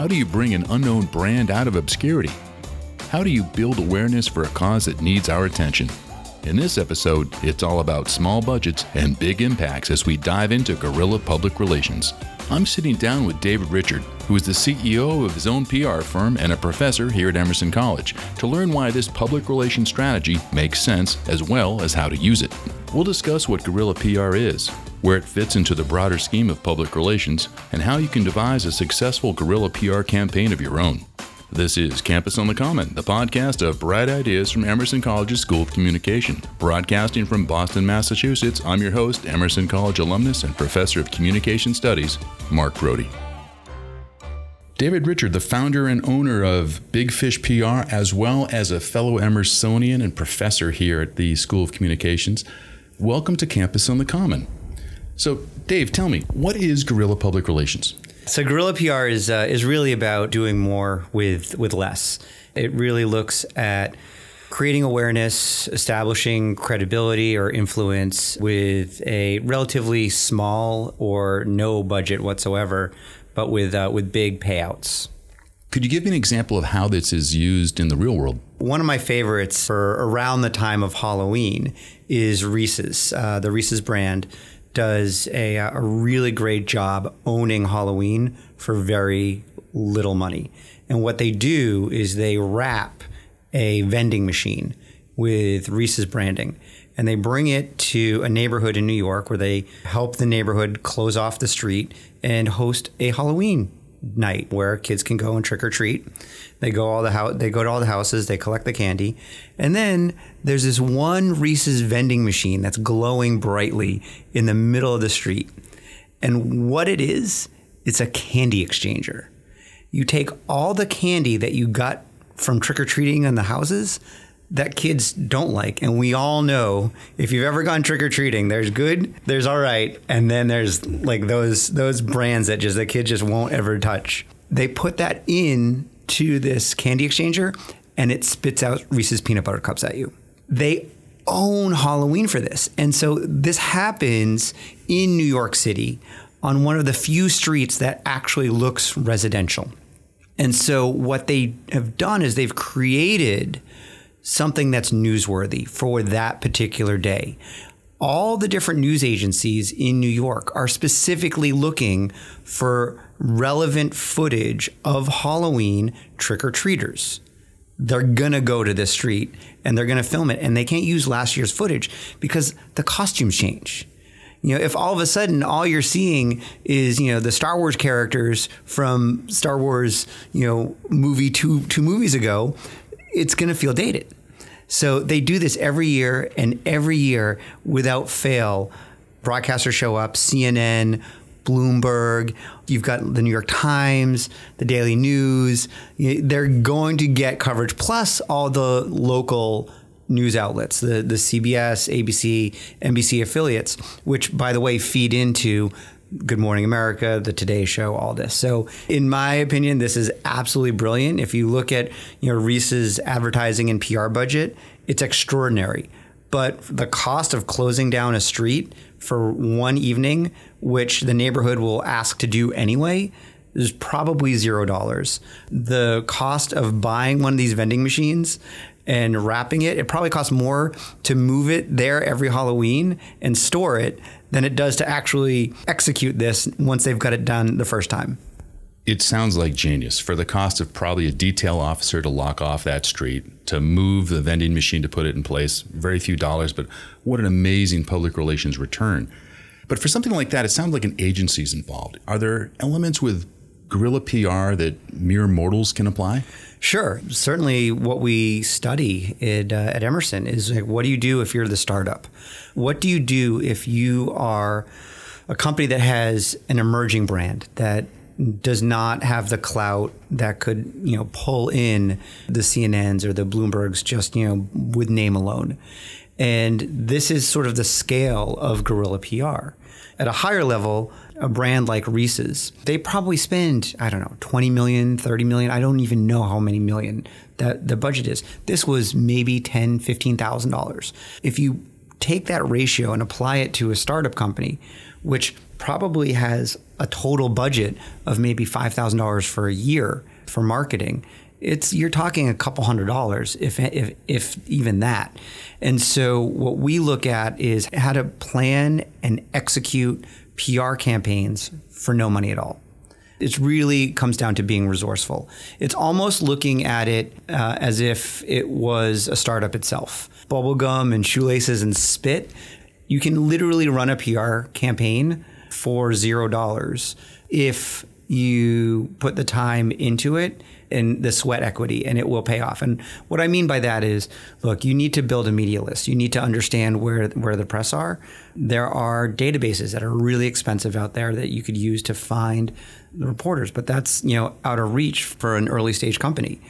How do you bring an unknown brand out of obscurity? How do you build awareness for a cause that needs our attention? In this episode, it's all about small budgets and big impacts as we dive into guerrilla public relations. I'm sitting down with David Richard, who is the CEO of his own PR firm and a professor here at Emerson College, to learn why this public relations strategy makes sense as well as how to use it. We'll discuss what guerrilla PR is, where it fits into the broader scheme of public relations, and how you can devise a successful guerrilla PR campaign of your own. This is Campus on the Common, the podcast of bright ideas from Emerson College's School of Communication. Broadcasting from Boston, Massachusetts, I'm your host, Emerson College alumnus and professor of communication studies, Mark Brody. David Richard, the founder and owner of Big Fish PR, as well as a fellow Emersonian and professor here at the School of Communications. Welcome to Campus on the Common. So, Dave, tell me, what is guerrilla public relations? So guerrilla PR is uh, is really about doing more with with less. It really looks at creating awareness, establishing credibility or influence with a relatively small or no budget whatsoever, but with uh, with big payouts. Could you give me an example of how this is used in the real world? One of my favorites for around the time of Halloween is Reese's, uh, the Reese's brand does a, uh, a really great job owning Halloween for very little money. And what they do is they wrap a vending machine with Reese's branding and they bring it to a neighborhood in New York where they help the neighborhood close off the street and host a Halloween night where kids can go and trick or treat. They go all the house, they go to all the houses, they collect the candy, and then there's this one Reese's vending machine that's glowing brightly in the middle of the street. And what it is, it's a candy exchanger. You take all the candy that you got from trick or treating in the houses that kids don't like. And we all know if you've ever gone trick or treating, there's good, there's all right, and then there's like those those brands that just the kids just won't ever touch. They put that in to this candy exchanger and it spits out Reese's peanut butter cups at you. They own Halloween for this. And so this happens in New York City on one of the few streets that actually looks residential. And so what they have done is they've created something that's newsworthy for that particular day. All the different news agencies in New York are specifically looking for relevant footage of Halloween trick or treaters. They're going to go to this street and they're going to film it. And they can't use last year's footage because the costumes change. You know, if all of a sudden all you're seeing is, you know, the Star Wars characters from Star Wars, you know, movie two two movies ago, it's going to feel dated. So they do this every year, and every year, without fail, broadcasters show up, CNN, Bloomberg, you've got the New York Times, the Daily News. They're going to get coverage, plus all the local news outlets, the, the CBS, ABC, NBC affiliates, which, by the way, feed into Good Morning America, The Today Show, all this. So, in my opinion, this is absolutely brilliant. If you look at you know Reese's advertising and PR budget, it's extraordinary. But the cost of closing down a street for one evening, which the neighborhood will ask to do anyway, is probably zero dollars. The cost of buying one of these vending machines and wrapping it, it probably costs more to move it there every Halloween and store it than it does to actually execute this once they've got it done the first time. It sounds like genius for the cost of probably a detail officer to lock off that street, to move the vending machine to put it in place. Very few dollars, but what an amazing public relations return. But for something like that, it sounds like an agency's involved. Are there elements with guerrilla PR that mere mortals can apply? Sure. Certainly, what we study at, uh, at Emerson is like, what do you do if you're the startup? What do you do if you are a company that has an emerging brand that does not have the clout that could, you know, pull in the CNNs or the Bloombergs just, you know, with name alone. And this is sort of the scale of guerrilla PR. At a higher level, a brand like Reese's, they probably spend, I don't know, 20 million, 30 million. I don't even know how many million that the budget is. This was maybe 10, $15,000. If you take that ratio and apply it to a startup company, which probably has a total budget of maybe $5,000 for a year for marketing, it's you're talking a couple hundred dollars if if if even that. And so what we look at is how to plan and execute PR campaigns for no money at all. It really comes down to being resourceful. It's almost looking at it uh, as if it was a startup itself. Bubblegum and shoelaces and spit. You can literally run a PR campaign for zero dollars if you put the time into it and the sweat equity and it will pay off. And what I mean by that is, look, you need to build a media list. You need to understand where where the press are. There are databases that are really expensive out there that you could use to find the reporters, but that's, you know, out of reach for an early stage company.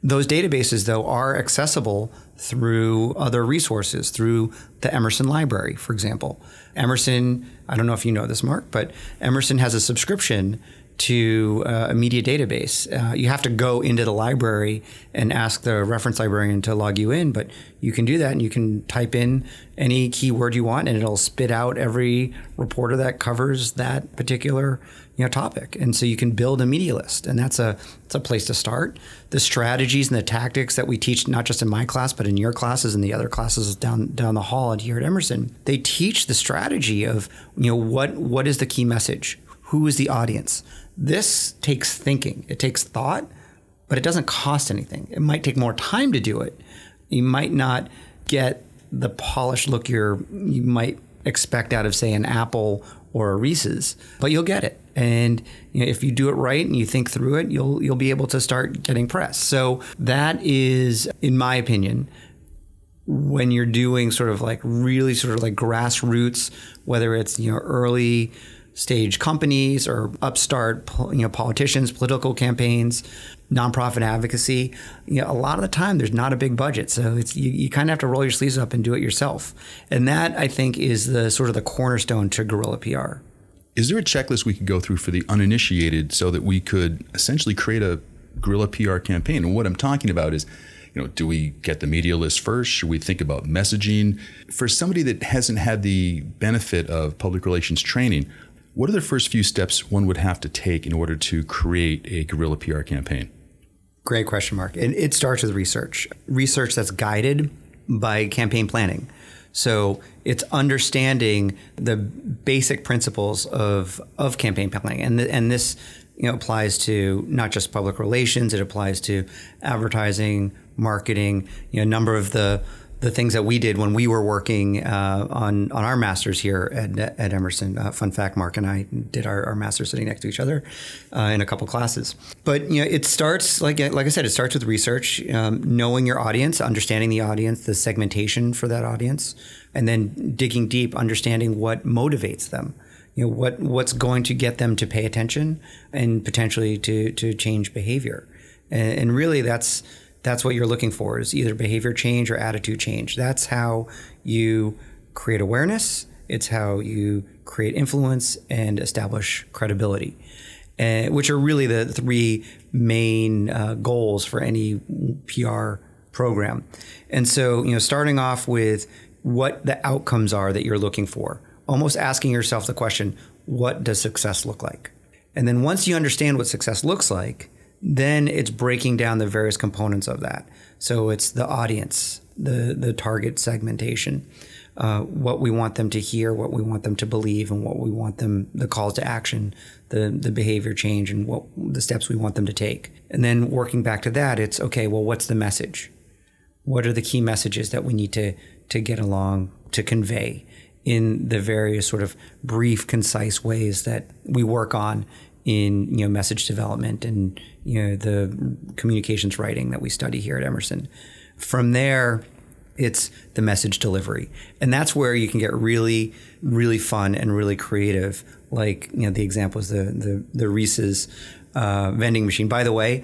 Those databases, though, are accessible through other resources, through the Emerson Library, for example. Emerson, I don't know if you know this, Mark, but Emerson has a subscription to uh, a media database. Uh, you have to go into the library and ask the reference librarian to log you in, but you can do that and you can type in any keyword you want and it'll spit out every reporter that covers that particular you know topic. And so you can build a media list and that's a that's a place to start. The strategies and the tactics that we teach not just in my class but in your classes and the other classes down down the hall and here at Emerson, they teach the strategy of you know what what is the key message? Who is the audience? This takes thinking, it takes thought, but it doesn't cost anything. It might take more time to do it. You might not get the polished look you're, you might expect out of, say, an Apple or a Reese's, but you'll get it. And you know, if you do it right and you think through it, you'll you'll be able to start getting press. So that is, in my opinion, when you're doing sort of like really sort of like grassroots, whether it's you know early stage companies or upstart you know politicians, political campaigns, nonprofit advocacy. You know, a lot of the time there's not a big budget, so it's you, you kind of have to roll your sleeves up and do it yourself. And that I think is the sort of the cornerstone to guerrilla PR. Is there a checklist we could go through for the uninitiated so that we could essentially create a guerrilla PR campaign? And what I'm talking about is you know, do we get the media list first? Should we think about messaging? For somebody that hasn't had the benefit of public relations training, what are the first few steps one would have to take in order to create a guerrilla PR campaign? Great question, Mark. And it starts with research, research that's guided by campaign planning. So it's understanding the basic principles of, of campaign planning. And, and this you know, applies to not just public relations, it applies to advertising, marketing, you know, a number of the the things that we did when we were working uh, on on our masters here at, at Emerson. Uh, fun fact: Mark and I did our, our masters sitting next to each other uh, in a couple classes. But you know, it starts like like I said, it starts with research, um, knowing your audience, understanding the audience, the segmentation for that audience, and then digging deep, understanding what motivates them. You know, what what's going to get them to pay attention and potentially to to change behavior, and, and really that's that's what you're looking for is either behavior change or attitude change. That's how you create awareness. It's how you create influence and establish credibility, which are really the three main uh, goals for any PR program. And so, you know, starting off with what the outcomes are that you're looking for, almost asking yourself the question, what does success look like? And then once you understand what success looks like, then it's breaking down the various components of that. So it's the audience, the the target segmentation, uh, what we want them to hear, what we want them to believe, and what we want them the calls to action, the the behavior change, and what the steps we want them to take. And then working back to that, it's okay. Well, what's the message? What are the key messages that we need to to get along to convey in the various sort of brief, concise ways that we work on in you know message development and you know the communications writing that we study here at Emerson. From there, it's the message delivery, and that's where you can get really, really fun and really creative. Like you know, the example is the the, the Reese's uh, vending machine. By the way,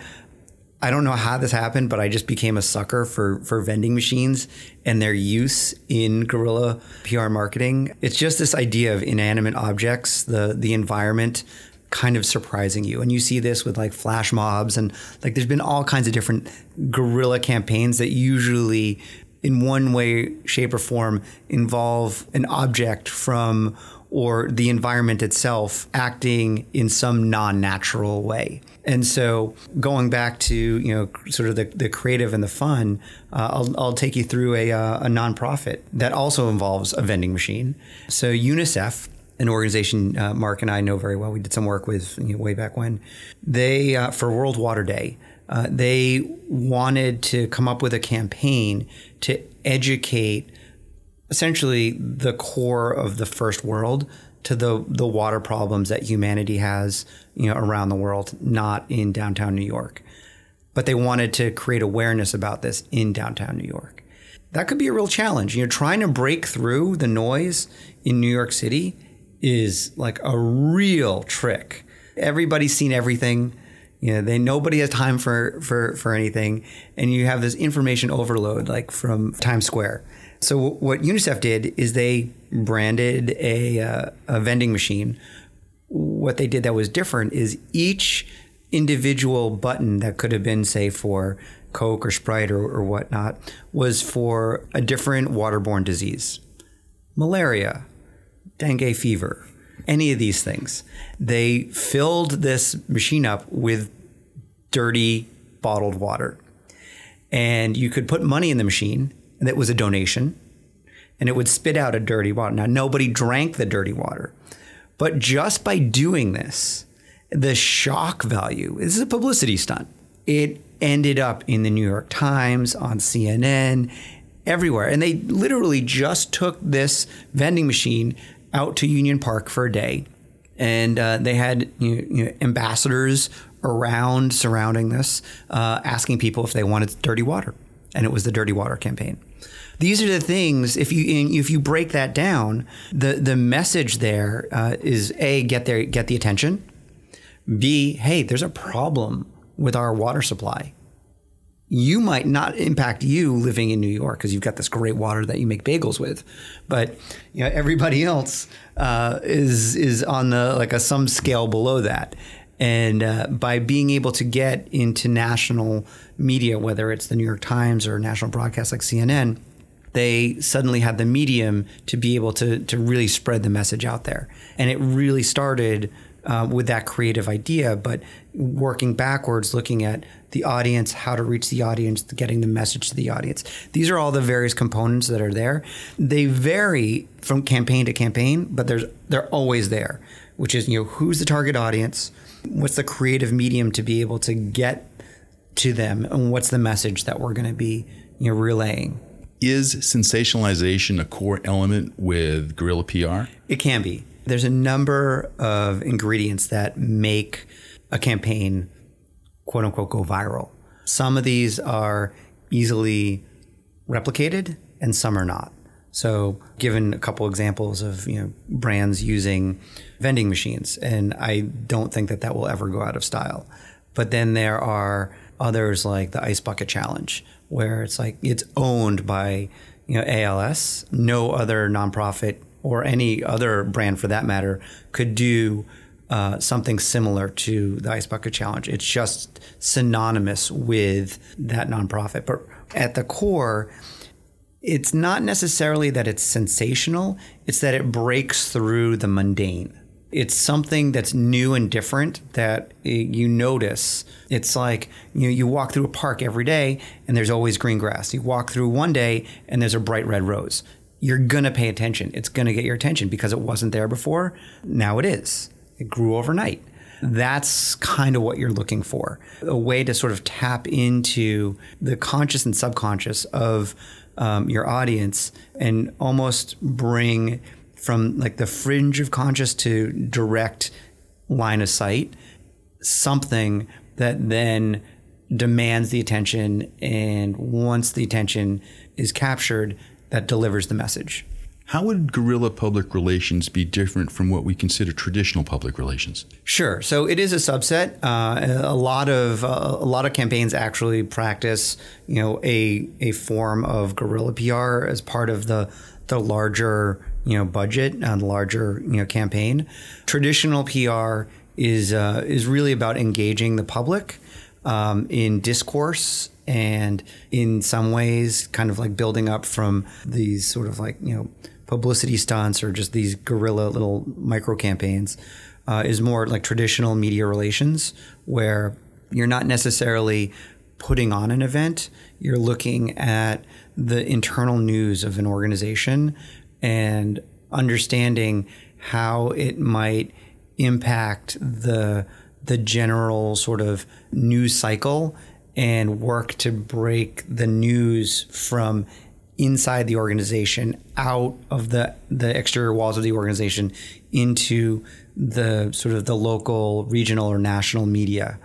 I don't know how this happened, but I just became a sucker for for vending machines and their use in guerrilla PR marketing. It's just this idea of inanimate objects, the the environment kind of surprising you. And you see this with like flash mobs and like there's been all kinds of different guerrilla campaigns that usually in one way, shape, or form involve an object from or the environment itself acting in some non-natural way. And so, going back to you know sort of the, the creative and the fun, uh, I'll, I'll take you through a, uh, a nonprofit that also involves a vending machine. So UNICEF, an organization uh, Mark and I know very well, we did some work with you know, way back when. They uh, for World Water Day, uh, they wanted to come up with a campaign to educate essentially the core of the first world to the the water problems that humanity has, you know, around the world, not in downtown New York. But they wanted to create awareness about this in downtown New York. That could be a real challenge. You know, trying to break through the noise in New York City is like a real trick. Everybody's seen everything. You know, they nobody has time for for for anything, and you have this information overload like from Times Square so what UNICEF did is they branded a, uh, a vending machine. What they did that was different is each individual button that could have been, say, for Coke or Sprite or, or whatnot, was for a different waterborne disease, malaria, dengue fever, any of these things. They filled this machine up with dirty bottled water. And you could put money in the machine that was a donation, and it would spit out a dirty water. Now, nobody drank the dirty water, but just by doing this, the shock value this is a publicity stunt. It ended up in the New York Times, on CNN, everywhere. And they literally just took this vending machine out to Union Park for a day. And uh, they had you know, you know, ambassadors around surrounding this, uh, asking people if they wanted dirty water. And it was the dirty water campaign. These are the things. If you if you break that down, the the message there uh, is a get there get the attention. B hey, there's a problem with our water supply. You might not impact you living in New York because you've got this great water that you make bagels with, but you know everybody else uh, is is on the like a some scale below that. And uh, by being able to get into national media, whether it's the New York Times or national broadcasts like CNN, they suddenly had the medium to be able to to really spread the message out there. And it really started uh, with that creative idea, but working backwards, looking at the audience, how to reach the audience, getting the message to the audience. These are all the various components that are there. They vary from campaign to campaign, but there's they're always there, which is you know who's the target audience, what's the creative medium to be able to get to them, and what's the message that we're going to be you know relaying. Is sensationalization a core element with guerrilla PR? It can be. There's a number of ingredients that make a campaign quote unquote go viral. Some of these are easily replicated and some are not. So, given a couple examples of you know brands using vending machines, and I don't think that that will ever go out of style. But then there are others like the Ice Bucket Challenge, where it's like it's owned by you know ALS. No other nonprofit or any other brand for that matter could do uh, something similar to the Ice Bucket Challenge. It's just synonymous with that nonprofit. But at the core, it's not necessarily that it's sensational, it's that it breaks through the mundane it's something that's new and different that you notice. It's like you know, you walk through a park every day and there's always green grass. You walk through one day and there's a bright red rose. You're gonna pay attention. It's gonna get your attention because it wasn't there before. Now it is. It grew overnight. That's kind of what you're looking for. A way to sort of tap into the conscious and subconscious of um, your audience and almost bring from like the fringe of conscious to direct line of sight, something that then demands the attention. And once the attention is captured, that delivers the message. How would guerrilla public relations be different from what we consider traditional public relations? Sure. So it is a subset. Uh, a lot of uh, a lot of campaigns actually practice, you know, a a form of guerrilla PR as part of the the larger you know budget and larger you know campaign. Traditional PR is uh, is really about engaging the public um, in discourse and in some ways kind of like building up from these sort of like you know publicity stunts or just these guerrilla little micro campaigns uh, is more like traditional media relations, where you're not necessarily putting on an event, you're looking at the internal news of an organization and understanding how it might impact the the general sort of news cycle and work to break the news from inside the organization out of the the exterior walls of the organization into the sort of the local regional or national media.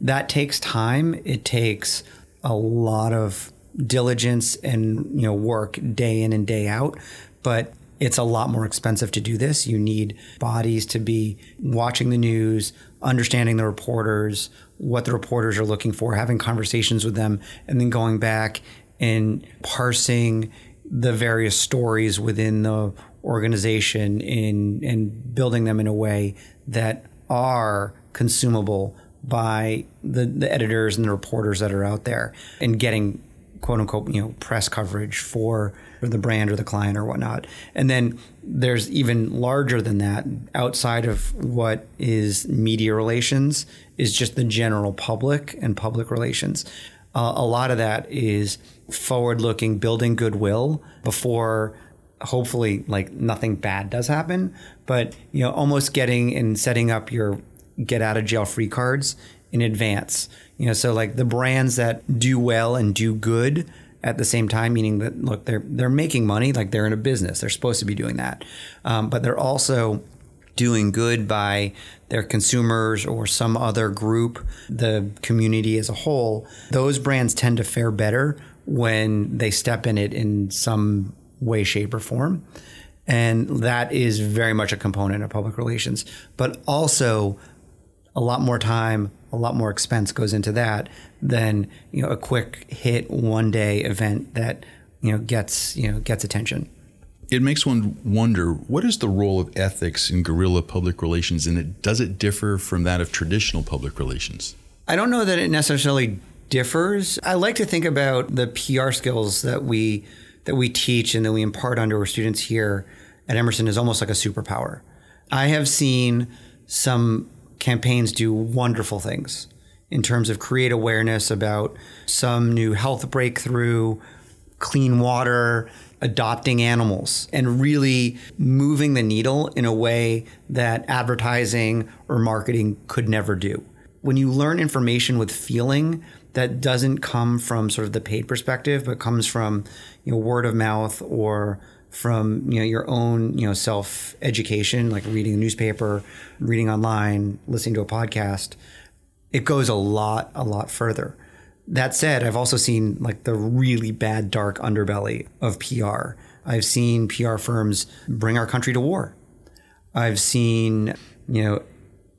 That takes time. It takes a lot of diligence and you know work day in and day out but it's a lot more expensive to do this. You need bodies to be watching the news understanding the reporters what the reporters are looking for having conversations with them and then going back and parsing the various stories within the organization in and building them in a way that are consumable by the, the editors and the reporters that are out there and getting quote unquote you know press coverage for, for the brand or the client or whatnot and then there's even larger than that outside of what is media relations is just the general public and public relations uh, a lot of that is forward looking, building goodwill before hopefully like nothing bad does happen. But you know, almost getting and setting up your get out of jail free cards in advance. You know, so like the brands that do well and do good at the same time, meaning that look, they're they're making money, like they're in a business, they're supposed to be doing that, um, but they're also doing good by their consumers or some other group, the community as a whole, those brands tend to fare better when they step in it in some way, shape, or form. And that is very much a component of public relations. But also, a lot more time, a lot more expense goes into that than you know a quick hit one day event that you know gets you know gets attention. It makes one wonder what is the role of ethics in guerrilla public relations and it does it differ from that of traditional public relations? I don't know that it necessarily differs. I like to think about the pr skills that we that we teach and that we impart onto our students here at emerson is almost like a superpower. I have seen some campaigns do wonderful things in terms of create awareness about some new health breakthrough clean water adopting animals and really moving the needle in a way that advertising or marketing could never do. When you learn information with feeling that doesn't come from sort of the paid perspective, but comes from you know word of mouth or from you know your own you know self education, like reading a newspaper, reading online, listening to a podcast, it goes a lot a lot further. That said, I've also seen like the really bad dark underbelly of PR. I've seen PR firms bring our country to war. I've seen, you know,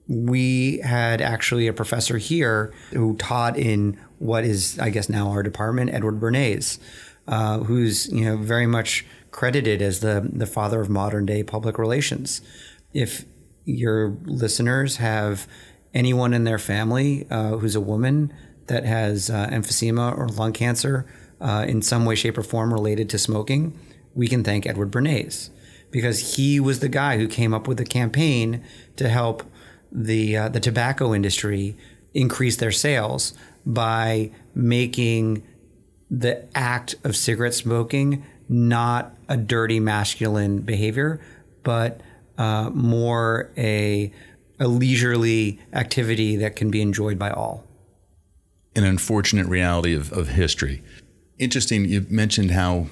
we had actually a professor here who taught in what is, I guess, now our department, Edward Bernays, uh, who's you know very much credited as the the father of modern day public relations. If your listeners have anyone in their family uh, who's a woman that has uh, emphysema or lung cancer uh, in some way, shape, or form related to smoking, we can thank Edward Bernays because he was the guy who came up with a campaign to help the uh, the tobacco industry increase their sales by making the act of cigarette smoking not a dirty masculine behavior, but uh, more a a leisurely activity that can be enjoyed by all an unfortunate reality of, of history. Interesting, you mentioned how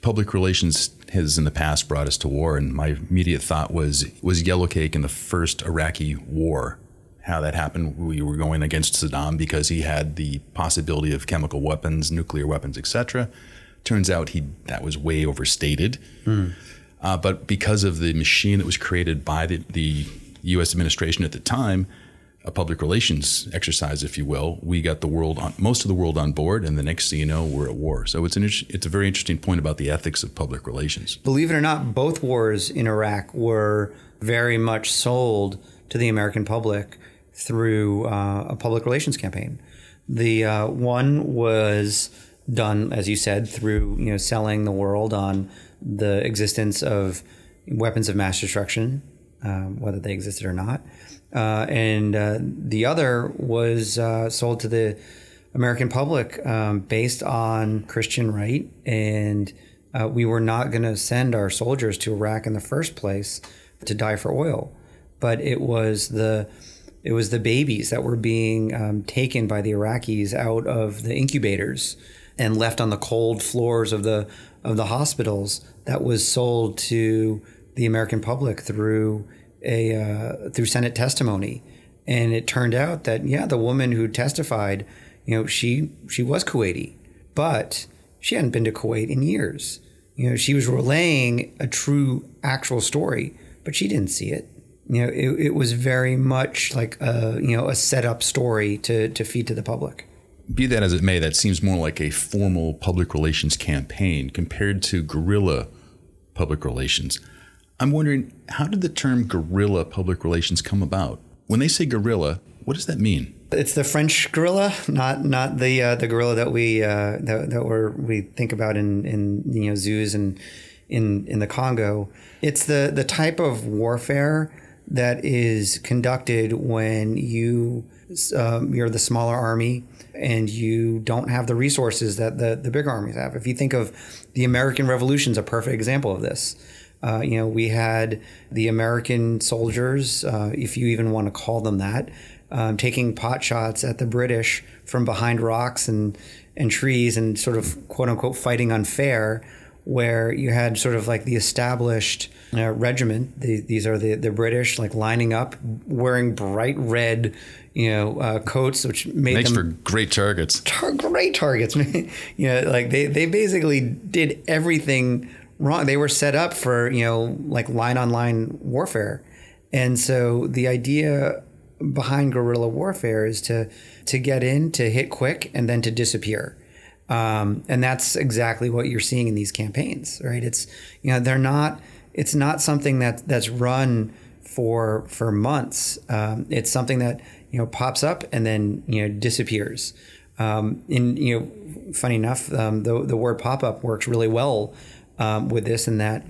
public relations has in the past brought us to war, and my immediate thought was was yellow cake in the first Iraqi war. How that happened, we were going against Saddam because he had the possibility of chemical weapons, nuclear weapons, etc. Turns out he that was way overstated. Mm. Uh, but because of the machine that was created by the, the U.S. administration at the time, a public relations exercise, if you will. We got the world on most of the world on board, and the next thing you know, we're at war. So it's an it's a very interesting point about the ethics of public relations. Believe it or not, both wars in Iraq were very much sold to the American public through uh, a public relations campaign. The uh, one was done, as you said, through you know selling the world on the existence of weapons of mass destruction, um, whether they existed or not. Uh, and uh, the other was uh, sold to the American public um, based on Christian right. And uh, we were not going to send our soldiers to Iraq in the first place to die for oil, but it was the it was the babies that were being um, taken by the Iraqis out of the incubators and left on the cold floors of the of the hospitals that was sold to the American public through a uh, through Senate testimony, and it turned out that yeah, the woman who testified, you know, she she was Kuwaiti, but she hadn't been to Kuwait in years. You know, she was relaying a true, actual story, but she didn't see it. You know, it, it was very much like a you know a set up story to to feed to the public. Be that as it may, that seems more like a formal public relations campaign compared to guerrilla public relations. I'm wondering, how did the term guerrilla public relations come about? When they say guerrilla, what does that mean? It's the French guerrilla, not not the uh, the guerrilla that we uh, that, that we we think about in in you know zoos and in in the Congo. It's the the type of warfare that is conducted when you um, you're the smaller army and you don't have the resources that the the big armies have. If you think of the American Revolution, is a perfect example of this. Uh, you know, we had the American soldiers, uh, if you even want to call them that, um, taking pot shots at the British from behind rocks and, and trees and sort of quote unquote fighting unfair, where you had sort of like the established uh, regiment. The, these are the, the British, like lining up, wearing bright red, you know, uh, coats, which made Makes them for great targets. tar- great targets. you know, like they, they basically did everything wrong. They were set up for, you know, like line on line warfare. And so the idea behind guerrilla warfare is to to get in, to hit quick, and then to disappear. Um, and that's exactly what you're seeing in these campaigns, right? It's you know they're not. It's not something that that's run for for months. Um, it's something that you know pops up and then you know disappears. Um, and you know, funny enough, um, the the word pop up works really well um, with this and that.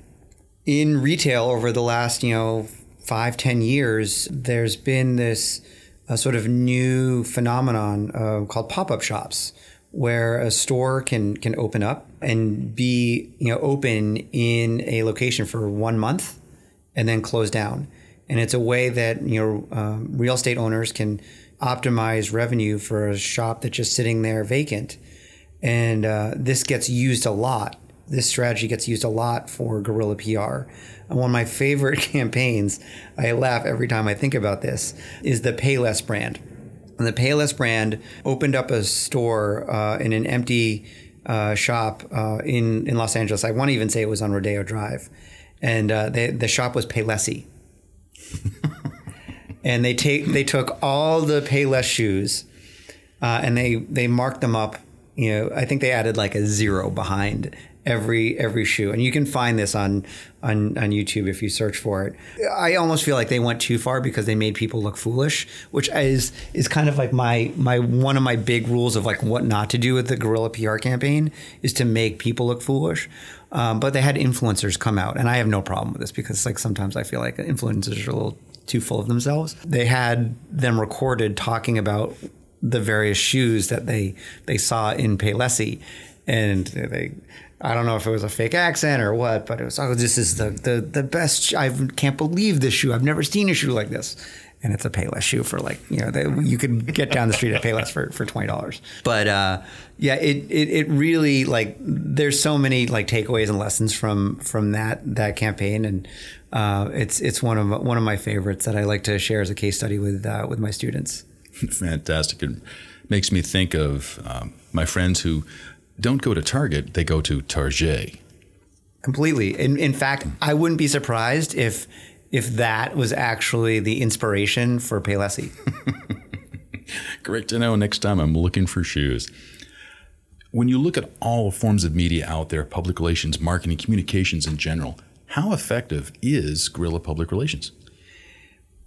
In retail, over the last you know five ten years, there's been this uh, sort of new phenomenon uh, called pop up shops, where a store can can open up and be you know open in a location for one month and then close down. And it's a way that you know um, real estate owners can optimize revenue for a shop that's just sitting there vacant. And uh, this gets used a lot this strategy gets used a lot for guerrilla PR. And one of my favorite campaigns, I laugh every time I think about this, is the Payless brand. And the Payless brand opened up a store uh, in an empty uh, shop uh, in, in Los Angeles. I want to even say it was on Rodeo Drive. And uh, they, the shop was Palessi. and they take they took all the Payless shoes uh, and they they marked them up. You know, I think they added like a zero behind every every shoe and you can find this on on on YouTube if you search for it. I almost feel like they went too far because they made people look foolish, which is is kind of like my my one of my big rules of like what not to do with the guerrilla PR campaign is to make people look foolish. Um, but they had influencers come out, and I have no problem with this because like sometimes I feel like influencers are a little too full of themselves. They had them recorded talking about the various shoes that they they saw in Palessi, and they I don't know if it was a fake accent or what, but it was oh this is the the the best. I can't believe this shoe. I've never seen a shoe like this. And it's a Payless shoe for like you know they, you could get down the street at Payless for, for twenty dollars. But uh, yeah, it, it it really like there's so many like takeaways and lessons from from that that campaign, and uh, it's it's one of one of my favorites that I like to share as a case study with uh, with my students. Fantastic! It makes me think of um, my friends who don't go to Target; they go to Target. Completely. In in fact, I wouldn't be surprised if if that was actually the inspiration for Palessi. Great to know. Next time I'm looking for shoes. When you look at all forms of media out there, public relations, marketing, communications in general, how effective is guerrilla public relations?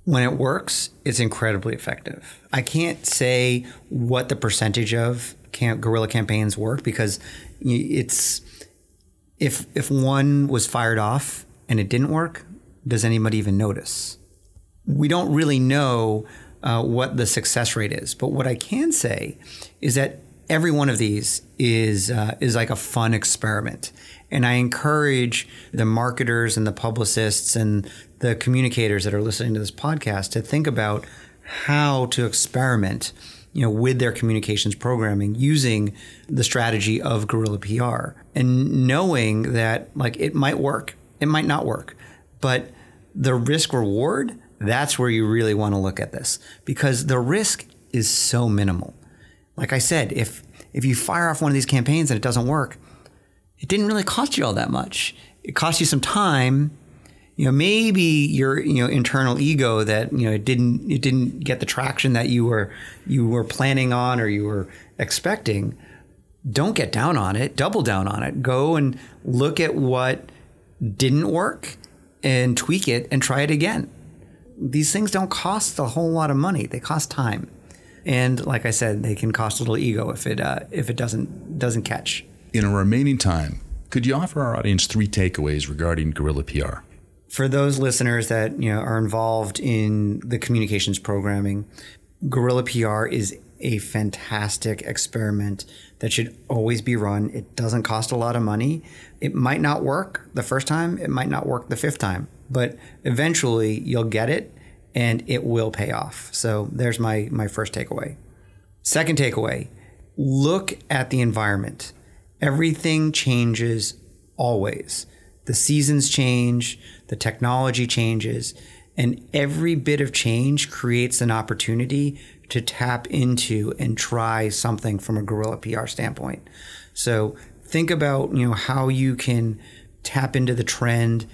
when it works, it's incredibly effective. I can't say what the percentage of camp, guerrilla campaigns work because it's if if one was fired off and it didn't work, does anybody even notice? We don't really know uh, what the success rate is, but what I can say is that every one of these is uh, is like a fun experiment, and I encourage the marketers and the publicists and the communicators that are listening to this podcast to think about how to experiment you know, with their communications programming using the strategy of guerrilla PR and knowing that like it might work, it might not work, but the risk reward, that's where you really want to look at this because the risk is so minimal. Like I said, if if you fire off one of these campaigns and it doesn't work, it didn't really cost you all that much. It cost you some time you know maybe your you know internal ego that you know it didn't it didn't get the traction that you were you were planning on or you were expecting don't get down on it. Double down on it. Go and look at what didn't work and tweak it and try it again. These things don't cost a whole lot of money. They cost time. And like i said they can cost a little ego if it uh, if it doesn't doesn't catch. In a remaining time could you offer our audience three takeaways regarding guerrilla pr for those listeners that you know are involved in the communications programming, Guerrilla PR is a fantastic experiment that should always be run. It doesn't cost a lot of money. It might not work the first time, it might not work the fifth time, but eventually you'll get it and it will pay off. So there's my my first takeaway. Second takeaway, look at the environment. Everything changes always. The seasons change, the technology changes, and every bit of change creates an opportunity to tap into and try something from a guerrilla PR standpoint. So think about, you know, how you can tap into the trend,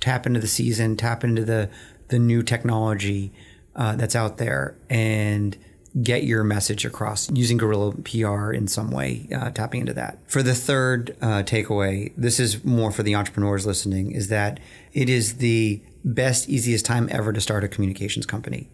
tap into the season, tap into the the new technology uh, that's out there, and get your message across using guerrilla PR in some way, uh, tapping into that. For the third uh, takeaway, this is more for the entrepreneurs listening, is that it is the best, easiest time ever to start a communications company.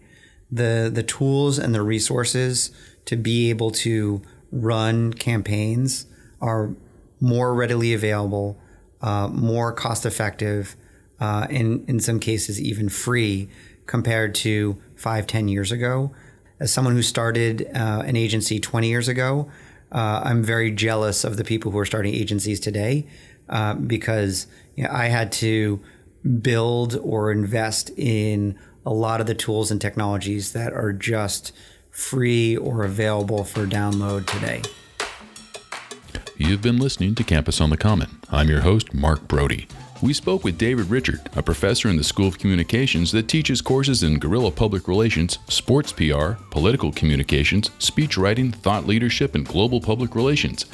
The the tools and the resources to be able to run campaigns are more readily available, uh, more cost effective, uh, and in some cases even free compared to five, ten years ago as someone who started uh, an agency 20 years ago, uh, I'm very jealous of the people who are starting agencies today uh, because you know, I had to build or invest in a lot of the tools and technologies that are just free or available for download today. You've been listening to Campus on the Common. I'm your host, Mark Brody. We spoke with David Richard, a professor in the School of Communications that teaches courses in guerrilla public relations, sports PR, political communications, speech writing, thought leadership, and global public relations.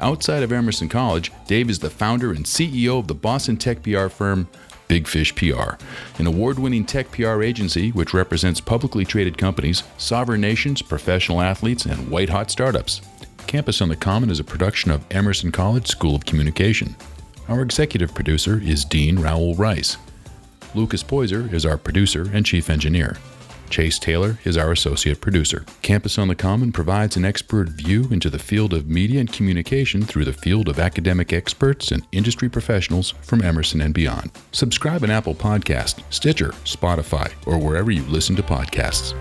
Outside of Emerson College, Dave is the founder and CEO of the Boston tech PR firm Big Fish PR, an award winning tech PR agency which represents publicly traded companies, sovereign nations, professional athletes, and white hot startups. Campus on the Common is a production of Emerson College School of Communication. Our executive producer is Dean Raul Reis. Lucas Poyser is our producer and chief engineer. Chase Taylor is our associate producer. Campus on the Common provides an expert view into the field of media and communication through the field of academic experts and industry professionals from Emerson and beyond. Subscribe on Apple Podcast, Stitcher, Spotify, or wherever you listen to podcasts.